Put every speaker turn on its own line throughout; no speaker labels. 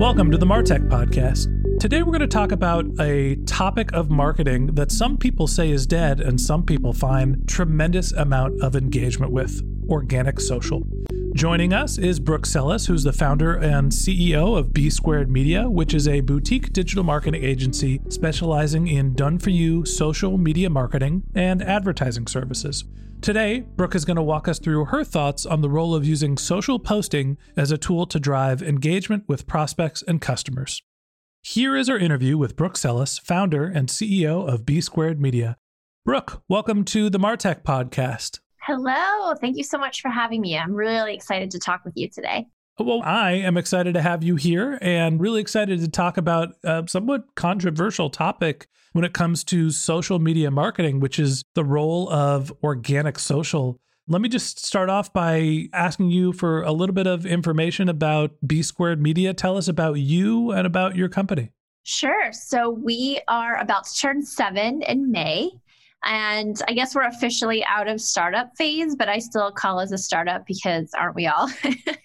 Welcome to the Martech Podcast. Today, we're going to talk about a topic of marketing that some people say is dead and some people find tremendous amount of engagement with organic social. Joining us is Brooke Sellas, who's the founder and CEO of B Squared Media, which is a boutique digital marketing agency specializing in done for you social media marketing and advertising services. Today, Brooke is going to walk us through her thoughts on the role of using social posting as a tool to drive engagement with prospects and customers. Here is our interview with Brooke Sellas, founder and CEO of B Squared Media. Brooke, welcome to the Martech podcast.
Hello. Thank you so much for having me. I'm really excited to talk with you today.
Well, I am excited to have you here and really excited to talk about a somewhat controversial topic when it comes to social media marketing, which is the role of organic social. Let me just start off by asking you for a little bit of information about B Squared Media. Tell us about you and about your company.
Sure. So we are about to turn seven in May. And I guess we're officially out of startup phase, but I still call us a startup because aren't we all?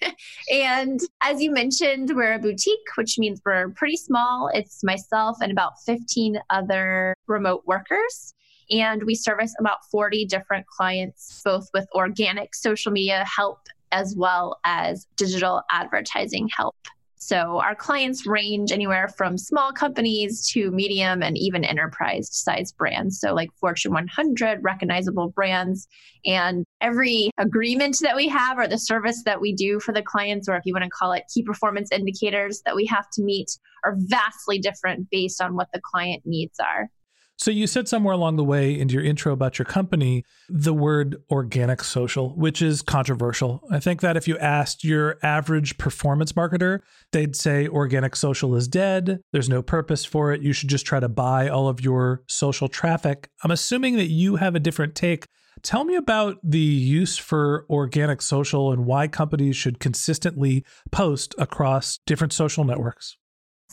and as you mentioned, we're a boutique, which means we're pretty small. It's myself and about 15 other remote workers. And we service about 40 different clients, both with organic social media help as well as digital advertising help. So our clients range anywhere from small companies to medium and even enterprise size brands. So like Fortune 100 recognizable brands and every agreement that we have or the service that we do for the clients or if you want to call it key performance indicators that we have to meet are vastly different based on what the client needs are.
So you said somewhere along the way in your intro about your company the word organic social, which is controversial. I think that if you asked your average performance marketer, they'd say organic social is dead. There's no purpose for it. You should just try to buy all of your social traffic. I'm assuming that you have a different take. Tell me about the use for organic social and why companies should consistently post across different social networks.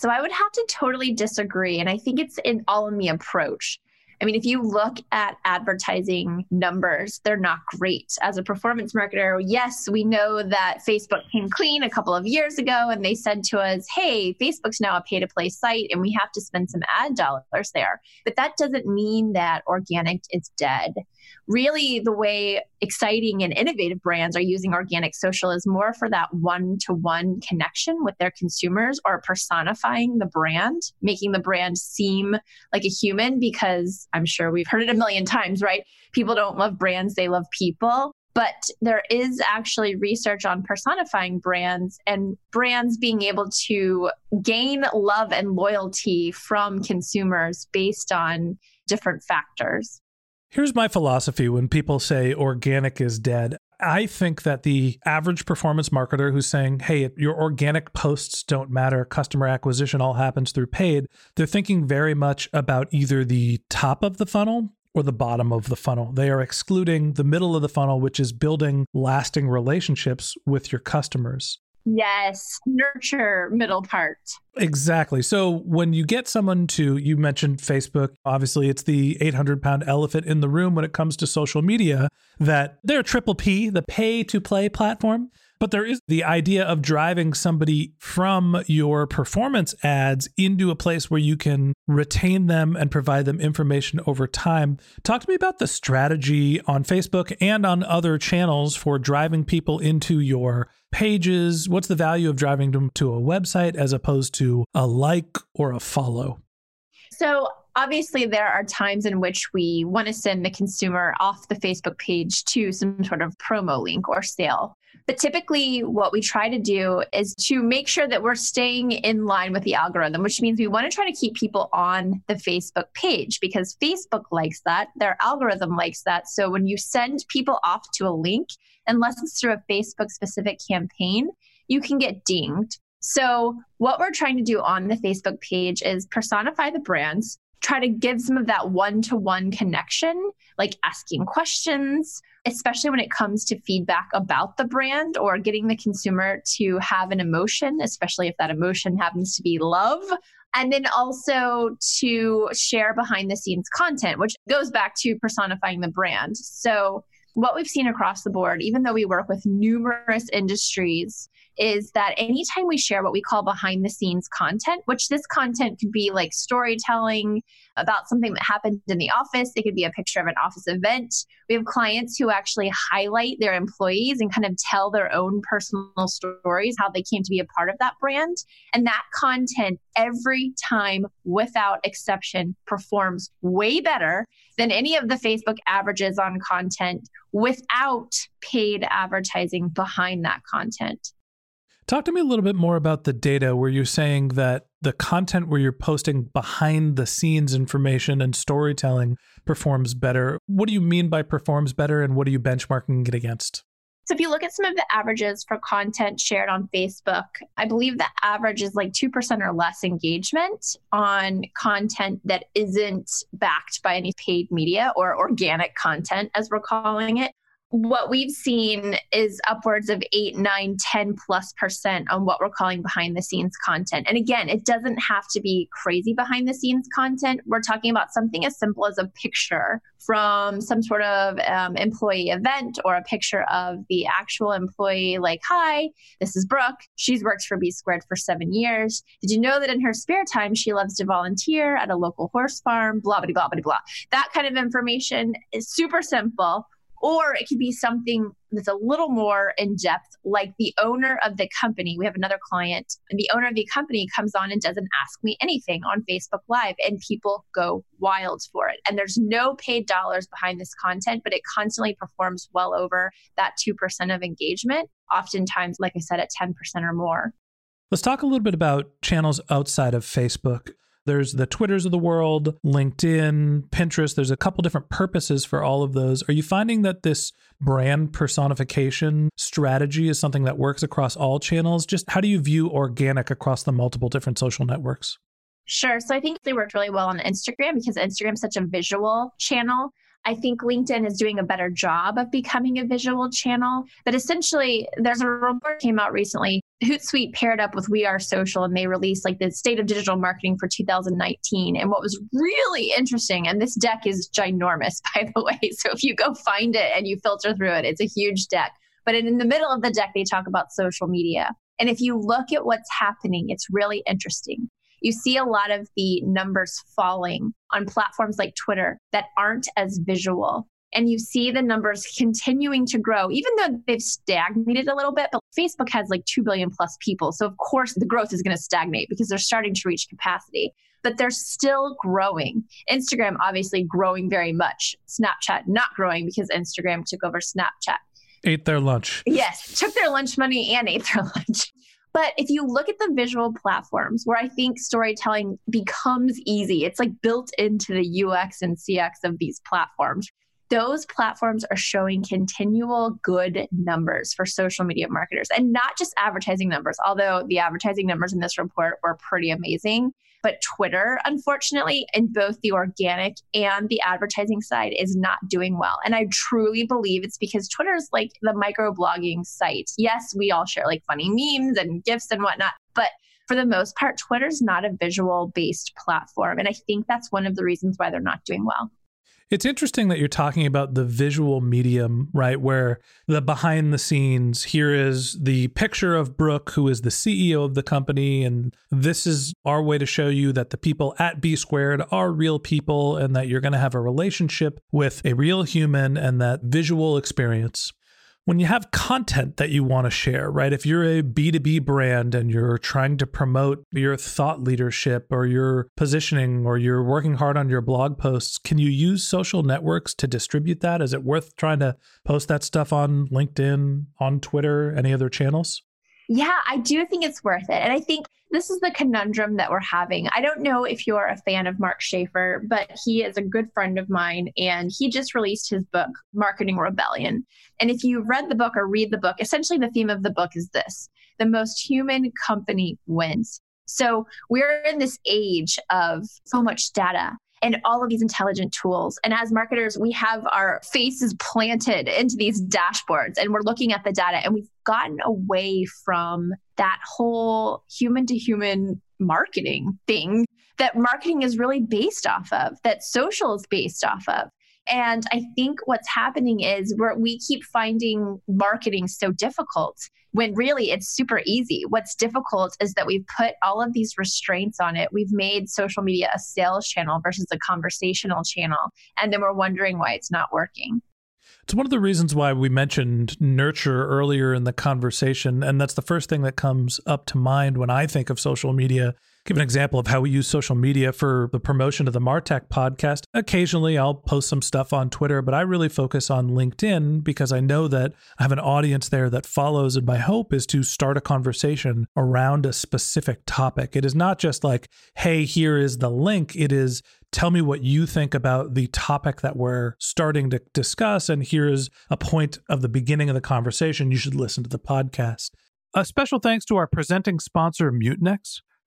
So I would have to totally disagree. And I think it's in all in the approach. I mean, if you look at advertising numbers, they're not great. As a performance marketer, yes, we know that Facebook came clean a couple of years ago and they said to us, hey, Facebook's now a pay to play site and we have to spend some ad dollars there. But that doesn't mean that organic is dead really the way exciting and innovative brands are using organic social is more for that one to one connection with their consumers or personifying the brand, making the brand seem like a human because I'm sure we've heard it a million times, right? People don't love brands, they love people. But there is actually research on personifying brands and brands being able to gain love and loyalty from consumers based on different factors.
Here's my philosophy when people say organic is dead. I think that the average performance marketer who's saying, hey, your organic posts don't matter, customer acquisition all happens through paid, they're thinking very much about either the top of the funnel or the bottom of the funnel. They are excluding the middle of the funnel, which is building lasting relationships with your customers.
Yes, nurture middle part.
Exactly. So when you get someone to, you mentioned Facebook, obviously it's the 800 pound elephant in the room when it comes to social media, that they're triple P, the pay to play platform. But there is the idea of driving somebody from your performance ads into a place where you can retain them and provide them information over time. Talk to me about the strategy on Facebook and on other channels for driving people into your pages. What's the value of driving them to a website as opposed to a like or a follow?
So, obviously there are times in which we want to send the consumer off the Facebook page to some sort of promo link or sale. But typically, what we try to do is to make sure that we're staying in line with the algorithm, which means we want to try to keep people on the Facebook page because Facebook likes that. Their algorithm likes that. So when you send people off to a link, unless it's through a Facebook specific campaign, you can get dinged. So, what we're trying to do on the Facebook page is personify the brands, try to give some of that one to one connection, like asking questions, especially when it comes to feedback about the brand or getting the consumer to have an emotion, especially if that emotion happens to be love. And then also to share behind the scenes content, which goes back to personifying the brand. So, what we've seen across the board, even though we work with numerous industries, is that anytime we share what we call behind the scenes content, which this content could be like storytelling about something that happened in the office, it could be a picture of an office event. We have clients who actually highlight their employees and kind of tell their own personal stories, how they came to be a part of that brand. And that content, every time without exception, performs way better than any of the Facebook averages on content without paid advertising behind that content.
Talk to me a little bit more about the data where you're saying that the content where you're posting behind the scenes information and storytelling performs better. What do you mean by performs better and what are you benchmarking it against?
So if you look at some of the averages for content shared on Facebook, I believe the average is like 2% or less engagement on content that isn't backed by any paid media or organic content, as we're calling it what we've seen is upwards of 8 9 10 plus percent on what we're calling behind the scenes content. And again it doesn't have to be crazy behind the scenes content. We're talking about something as simple as a picture from some sort of um, employee event or a picture of the actual employee like hi this is brooke. She's worked for b squared for seven years. Did you know that in her spare time she loves to volunteer at a local horse farm? Blah blah blah blah blah. That kind of information is super simple or it could be something that's a little more in depth, like the owner of the company. We have another client, and the owner of the company comes on and doesn't ask me anything on Facebook Live, and people go wild for it. And there's no paid dollars behind this content, but it constantly performs well over that 2% of engagement, oftentimes, like I said, at 10% or more.
Let's talk a little bit about channels outside of Facebook. There's the Twitters of the world, LinkedIn, Pinterest. There's a couple different purposes for all of those. Are you finding that this brand personification strategy is something that works across all channels? Just how do you view organic across the multiple different social networks?
Sure. So I think they worked really well on Instagram because Instagram's such a visual channel. I think LinkedIn is doing a better job of becoming a visual channel. But essentially, there's a report came out recently. Hootsuite paired up with We Are Social and they released like the state of digital marketing for 2019. And what was really interesting, and this deck is ginormous, by the way. So if you go find it and you filter through it, it's a huge deck. But in the middle of the deck, they talk about social media. And if you look at what's happening, it's really interesting you see a lot of the numbers falling on platforms like Twitter that aren't as visual. And you see the numbers continuing to grow, even though they've stagnated a little bit. But Facebook has like 2 billion plus people. So, of course, the growth is going to stagnate because they're starting to reach capacity, but they're still growing. Instagram, obviously, growing very much. Snapchat, not growing because Instagram took over Snapchat.
Ate their lunch.
Yes, took their lunch money and ate their lunch. But if you look at the visual platforms where I think storytelling becomes easy, it's like built into the UX and CX of these platforms. Those platforms are showing continual good numbers for social media marketers and not just advertising numbers, although the advertising numbers in this report were pretty amazing. But Twitter, unfortunately, in both the organic and the advertising side, is not doing well. And I truly believe it's because Twitter is like the microblogging site. Yes, we all share like funny memes and gifs and whatnot, but for the most part, Twitter's not a visual based platform. And I think that's one of the reasons why they're not doing well.
It's interesting that you're talking about the visual medium, right? Where the behind the scenes, here is the picture of Brooke, who is the CEO of the company. And this is our way to show you that the people at B Squared are real people and that you're going to have a relationship with a real human and that visual experience when you have content that you want to share, right? If you're a B2B brand and you're trying to promote your thought leadership or your positioning or you're working hard on your blog posts, can you use social networks to distribute that? Is it worth trying to post that stuff on LinkedIn, on Twitter, any other channels?
Yeah, I do think it's worth it. And I think this is the conundrum that we're having. I don't know if you're a fan of Mark Schaefer, but he is a good friend of mine and he just released his book, Marketing Rebellion. And if you read the book or read the book, essentially the theme of the book is this the most human company wins. So we're in this age of so much data and all of these intelligent tools. And as marketers, we have our faces planted into these dashboards and we're looking at the data and we've gotten away from that whole human to human marketing thing that marketing is really based off of, that social is based off of. And I think what's happening is where we keep finding marketing so difficult when really it's super easy. What's difficult is that we've put all of these restraints on it. We've made social media a sales channel versus a conversational channel. And then we're wondering why it's not working.
It's one of the reasons why we mentioned nurture earlier in the conversation. And that's the first thing that comes up to mind when I think of social media give an example of how we use social media for the promotion of the Martech podcast. Occasionally, I'll post some stuff on Twitter, but I really focus on LinkedIn because I know that I have an audience there that follows. And my hope is to start a conversation around a specific topic. It is not just like, hey, here is the link. It is, tell me what you think about the topic that we're starting to discuss. And here's a point of the beginning of the conversation. You should listen to the podcast. A special thanks to our presenting sponsor, Mutinex.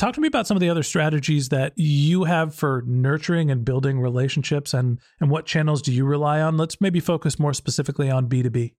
Talk to me about some of the other strategies that you have for nurturing and building relationships and, and what channels do you rely on? Let's maybe focus more specifically on B2B.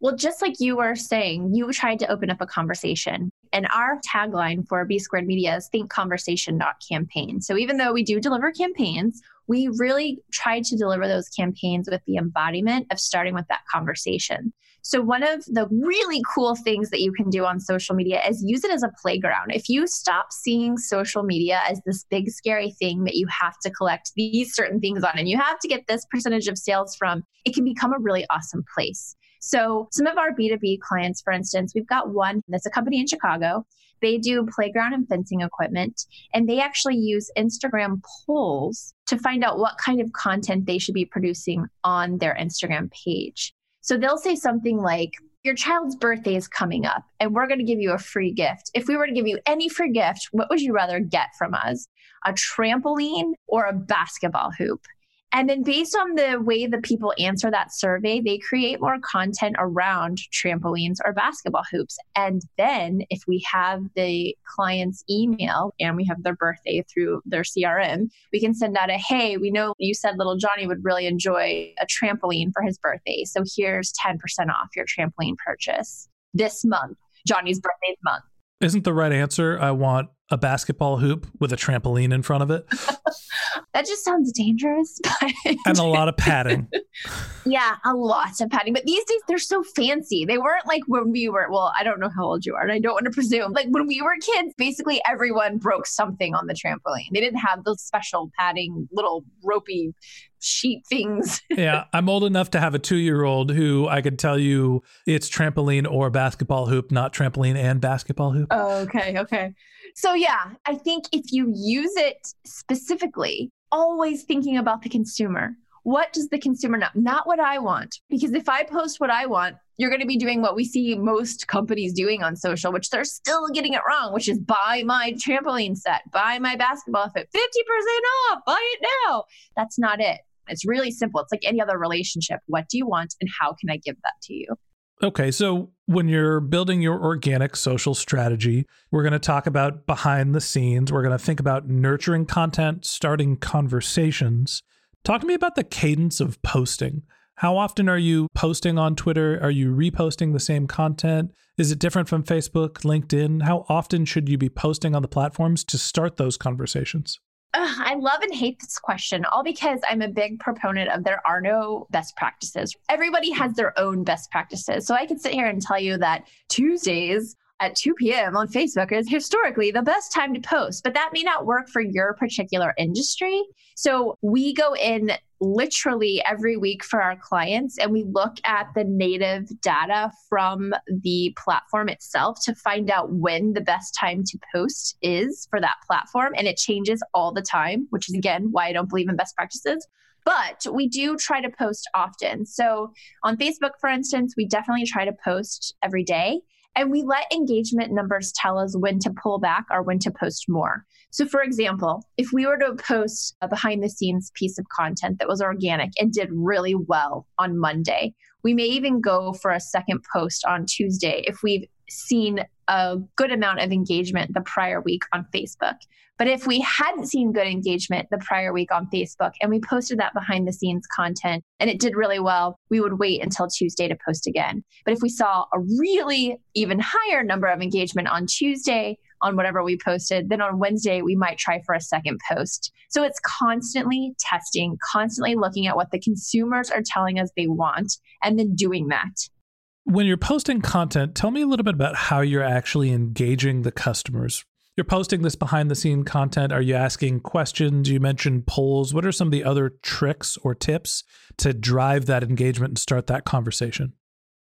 Well, just like you were saying, you tried to open up a conversation. And our tagline for B Squared Media is think conversation, not campaign. So even though we do deliver campaigns, we really try to deliver those campaigns with the embodiment of starting with that conversation. So, one of the really cool things that you can do on social media is use it as a playground. If you stop seeing social media as this big, scary thing that you have to collect these certain things on and you have to get this percentage of sales from, it can become a really awesome place. So, some of our B2B clients, for instance, we've got one that's a company in Chicago. They do playground and fencing equipment, and they actually use Instagram polls to find out what kind of content they should be producing on their Instagram page. So, they'll say something like, your child's birthday is coming up and we're going to give you a free gift. If we were to give you any free gift, what would you rather get from us? A trampoline or a basketball hoop? And then, based on the way the people answer that survey, they create more content around trampolines or basketball hoops. And then, if we have the client's email and we have their birthday through their CRM, we can send out a hey, we know you said little Johnny would really enjoy a trampoline for his birthday. So here's 10% off your trampoline purchase this month, Johnny's birthday month.
Isn't the right answer? I want a basketball hoop with a trampoline in front of it.
that just sounds dangerous.
and a lot of padding.
yeah, a lot of padding. But these days they're so fancy. They weren't like when we were, well, I don't know how old you are, and I don't want to presume. Like when we were kids, basically everyone broke something on the trampoline. They didn't have those special padding, little ropey sheet things.
yeah, I'm old enough to have a two year old who I could tell you it's trampoline or basketball hoop, not trampoline and basketball hoop.
Oh, okay, okay. So, yeah, I think if you use it specifically, always thinking about the consumer. What does the consumer know? Not what I want. Because if I post what I want, you're going to be doing what we see most companies doing on social, which they're still getting it wrong, which is buy my trampoline set, buy my basketball fit, 50% off, buy it now. That's not it. It's really simple. It's like any other relationship. What do you want and how can I give that to you?
Okay, so when you're building your organic social strategy, we're going to talk about behind the scenes. We're going to think about nurturing content, starting conversations. Talk to me about the cadence of posting. How often are you posting on Twitter? Are you reposting the same content? Is it different from Facebook, LinkedIn? How often should you be posting on the platforms to start those conversations?
Ugh, I love and hate this question, all because I'm a big proponent of there are no best practices. Everybody has their own best practices. So I could sit here and tell you that Tuesdays at 2 p.m. on Facebook is historically the best time to post, but that may not work for your particular industry. So we go in literally every week for our clients and we look at the native data from the platform itself to find out when the best time to post is for that platform. And it changes all the time, which is again why I don't believe in best practices. But we do try to post often. So on Facebook, for instance, we definitely try to post every day. And we let engagement numbers tell us when to pull back or when to post more. So, for example, if we were to post a behind the scenes piece of content that was organic and did really well on Monday, we may even go for a second post on Tuesday if we've seen a good amount of engagement the prior week on Facebook. But if we hadn't seen good engagement the prior week on Facebook and we posted that behind the scenes content and it did really well, we would wait until Tuesday to post again. But if we saw a really even higher number of engagement on Tuesday on whatever we posted, then on Wednesday we might try for a second post. So it's constantly testing, constantly looking at what the consumers are telling us they want and then doing that.
When you're posting content, tell me a little bit about how you're actually engaging the customers you're posting this behind the scene content. Are you asking questions? You mentioned polls. What are some of the other tricks or tips to drive that engagement and start that conversation?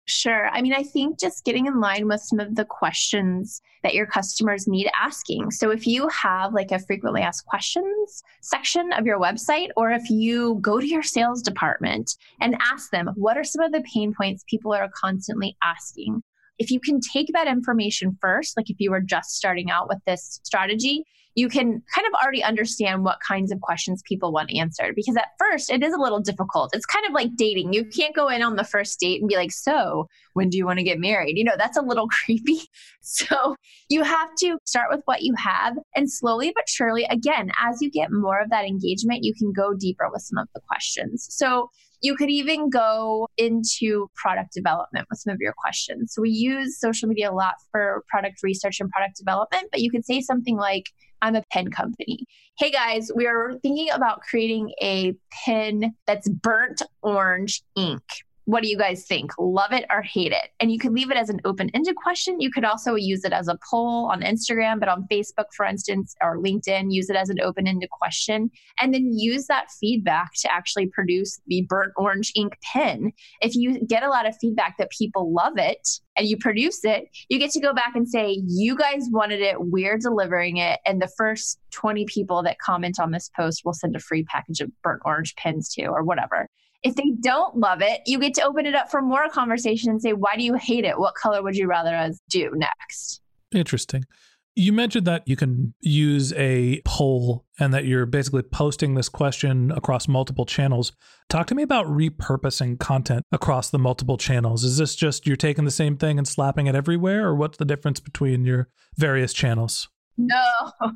Sure. I mean, I think just getting in line with some of the questions that your customers need asking. So, if you have like a frequently asked questions section of your website, or if you go to your sales department and ask them, what are some of the pain points people are constantly asking? if you can take that information first, like if you were just starting out with this strategy, you can kind of already understand what kinds of questions people want answered. Because at first, it is a little difficult. It's kind of like dating. You can't go in on the first date and be like, So, when do you want to get married? You know, that's a little creepy. So, you have to start with what you have. And slowly but surely, again, as you get more of that engagement, you can go deeper with some of the questions. So, you could even go into product development with some of your questions. So we use social media a lot for product research and product development, but you could say something like, I'm a pen company. Hey guys, we're thinking about creating a pen that's burnt orange ink. What do you guys think? Love it or hate it? And you could leave it as an open ended question. You could also use it as a poll on Instagram, but on Facebook, for instance, or LinkedIn, use it as an open ended question. And then use that feedback to actually produce the burnt orange ink pen. If you get a lot of feedback that people love it and you produce it, you get to go back and say, you guys wanted it, we're delivering it. And the first 20 people that comment on this post will send a free package of burnt orange pens to, or whatever. If they don't love it, you get to open it up for more conversation and say, why do you hate it? What color would you rather us do next?
Interesting. You mentioned that you can use a poll and that you're basically posting this question across multiple channels. Talk to me about repurposing content across the multiple channels. Is this just you're taking the same thing and slapping it everywhere, or what's the difference between your various channels?
No.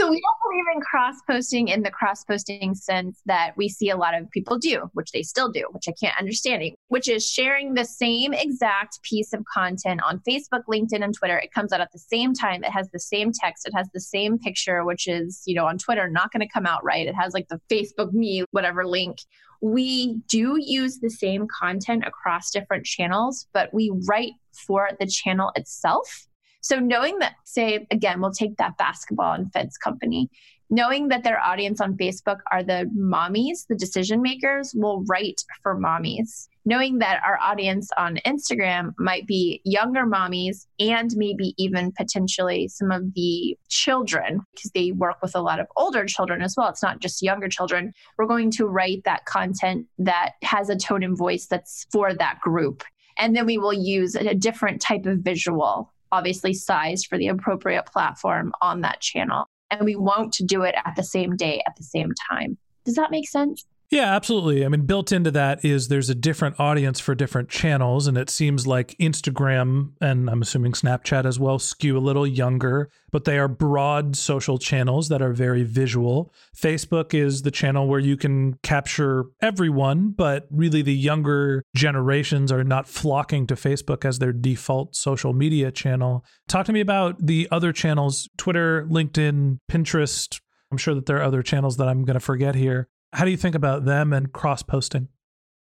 So we don't believe in cross posting in the cross posting sense that we see a lot of people do, which they still do, which I can't understand, which is sharing the same exact piece of content on Facebook, LinkedIn, and Twitter. It comes out at the same time. It has the same text. It has the same picture, which is, you know, on Twitter, not going to come out right. It has like the Facebook me, whatever link. We do use the same content across different channels, but we write for the channel itself so knowing that, say, again, we'll take that basketball and fence company, knowing that their audience on Facebook are the mommies, the decision makers, will write for mommies. Knowing that our audience on Instagram might be younger mommies and maybe even potentially some of the children, because they work with a lot of older children as well. It's not just younger children. We're going to write that content that has a tone and voice that's for that group. And then we will use a different type of visual obviously sized for the appropriate platform on that channel. And we won't do it at the same day at the same time. Does that make sense?
Yeah, absolutely. I mean, built into that is there's a different audience for different channels, and it seems like Instagram and I'm assuming Snapchat as well skew a little younger, but they are broad social channels that are very visual. Facebook is the channel where you can capture everyone, but really the younger generations are not flocking to Facebook as their default social media channel. Talk to me about the other channels Twitter, LinkedIn, Pinterest. I'm sure that there are other channels that I'm going to forget here. How do you think about them and cross posting?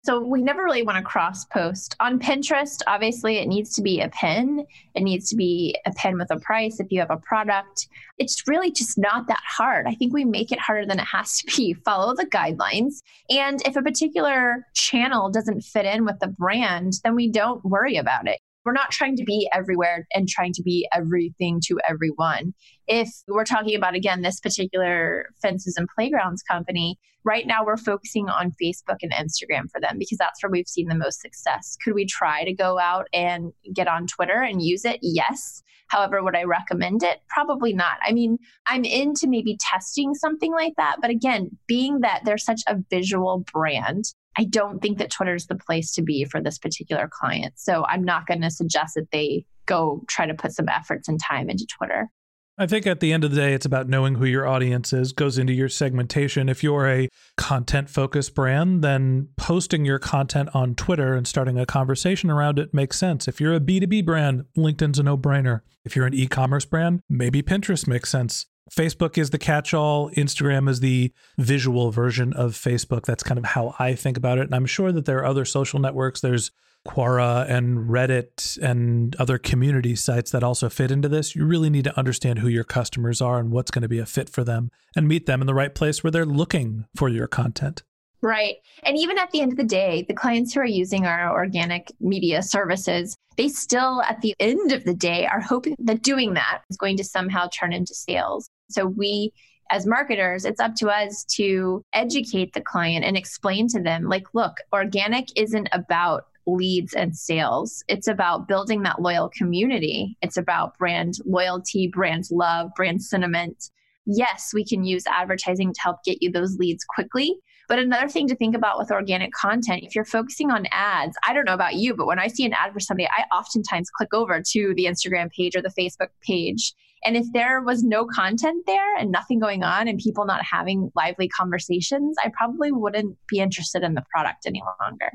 So we never really want to cross post. On Pinterest, obviously it needs to be a pin. It needs to be a pin with a price if you have a product. It's really just not that hard. I think we make it harder than it has to be. Follow the guidelines. And if a particular channel doesn't fit in with the brand, then we don't worry about it. We're not trying to be everywhere and trying to be everything to everyone. If we're talking about, again, this particular fences and playgrounds company, right now we're focusing on Facebook and Instagram for them because that's where we've seen the most success. Could we try to go out and get on Twitter and use it? Yes. However, would I recommend it? Probably not. I mean, I'm into maybe testing something like that. But again, being that they're such a visual brand, I don't think that Twitter is the place to be for this particular client. So I'm not going to suggest that they go try to put some efforts and time into Twitter.
I think at the end of the day, it's about knowing who your audience is, goes into your segmentation. If you're a content focused brand, then posting your content on Twitter and starting a conversation around it makes sense. If you're a B2B brand, LinkedIn's a no brainer. If you're an e commerce brand, maybe Pinterest makes sense. Facebook is the catch all, Instagram is the visual version of Facebook. That's kind of how I think about it. And I'm sure that there are other social networks. There's Quora and Reddit and other community sites that also fit into this. You really need to understand who your customers are and what's going to be a fit for them and meet them in the right place where they're looking for your content.
Right. And even at the end of the day, the clients who are using our organic media services, they still, at the end of the day, are hoping that doing that is going to somehow turn into sales. So we as marketers, it's up to us to educate the client and explain to them like, look, organic isn't about leads and sales. It's about building that loyal community. It's about brand loyalty, brand love, brand sentiment. Yes, we can use advertising to help get you those leads quickly. But another thing to think about with organic content, if you're focusing on ads, I don't know about you, but when I see an ad for somebody, I oftentimes click over to the Instagram page or the Facebook page and if there was no content there and nothing going on and people not having lively conversations, I probably wouldn't be interested in the product any longer.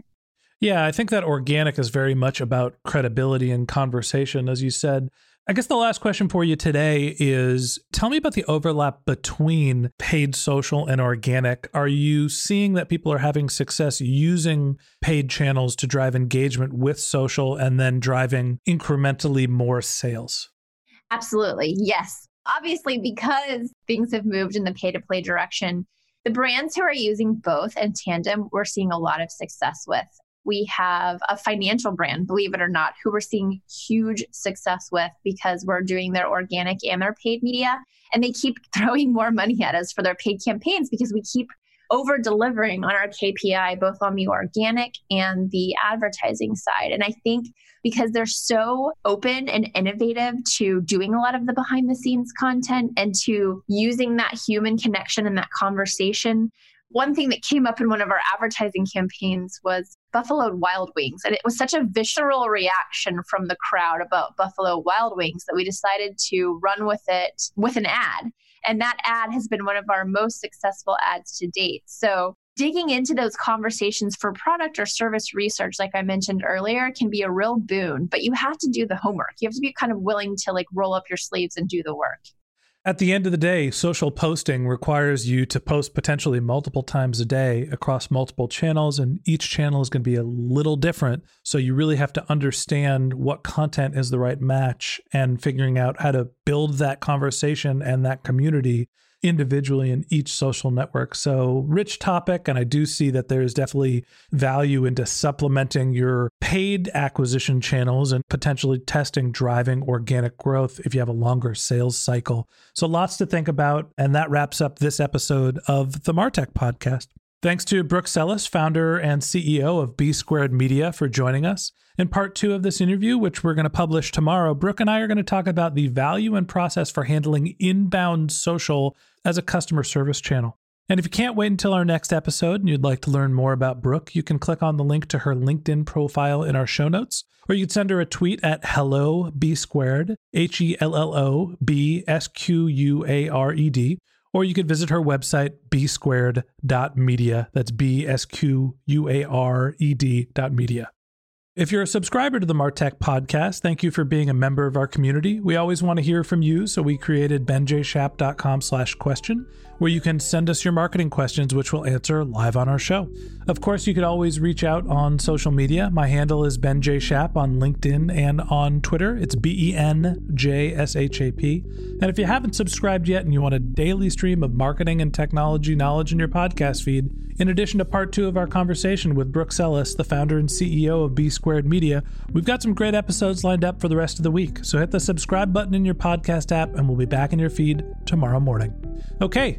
Yeah, I think that organic is very much about credibility and conversation. As you said, I guess the last question for you today is tell me about the overlap between paid social and organic. Are you seeing that people are having success using paid channels to drive engagement with social and then driving incrementally more sales?
Absolutely. Yes. Obviously, because things have moved in the pay to play direction, the brands who are using both in tandem, we're seeing a lot of success with we have a financial brand, believe it or not, who we're seeing huge success with because we're doing their organic and their paid media. And they keep throwing more money at us for their paid campaigns because we keep over delivering on our KPI, both on the organic and the advertising side. And I think because they're so open and innovative to doing a lot of the behind the scenes content and to using that human connection and that conversation one thing that came up in one of our advertising campaigns was Buffalo Wild Wings. And it was such a visceral reaction from the crowd about Buffalo Wild Wings that we decided to run with it with an ad. And that ad has been one of our most successful ads to date. So digging into those conversations for product or service research like i mentioned earlier can be a real boon but you have to do the homework you have to be kind of willing to like roll up your sleeves and do the work
at the end of the day, social posting requires you to post potentially multiple times a day across multiple channels, and each channel is going to be a little different. So you really have to understand what content is the right match and figuring out how to build that conversation and that community individually in each social network. So, rich topic. And I do see that there is definitely value into supplementing your paid acquisition channels and potentially testing driving organic growth if you have a longer sales cycle. So, lots to think about. And that wraps up this episode of the Martech podcast. Thanks to Brooke Sellas, founder and CEO of B Squared Media, for joining us. In part two of this interview, which we're going to publish tomorrow, Brooke and I are going to talk about the value and process for handling inbound social as a customer service channel. And if you can't wait until our next episode and you'd like to learn more about Brooke, you can click on the link to her LinkedIn profile in our show notes, or you can send her a tweet at hello b squared, H E L L O B S Q U A R E D, or you could visit her website, bsquared.media. That's B S Q U A R E D dot media. If you're a subscriber to the Martech podcast, thank you for being a member of our community. We always want to hear from you, so we created benjshap.com slash question where you can send us your marketing questions, which we'll answer live on our show. Of course, you could always reach out on social media. My handle is Ben J. Shap on LinkedIn and on Twitter. It's B E N J S H A P. And if you haven't subscribed yet and you want a daily stream of marketing and technology knowledge in your podcast feed, in addition to part two of our conversation with Brooke Sellas, the founder and CEO of B Squared Media, we've got some great episodes lined up for the rest of the week. So hit the subscribe button in your podcast app and we'll be back in your feed tomorrow morning. Okay,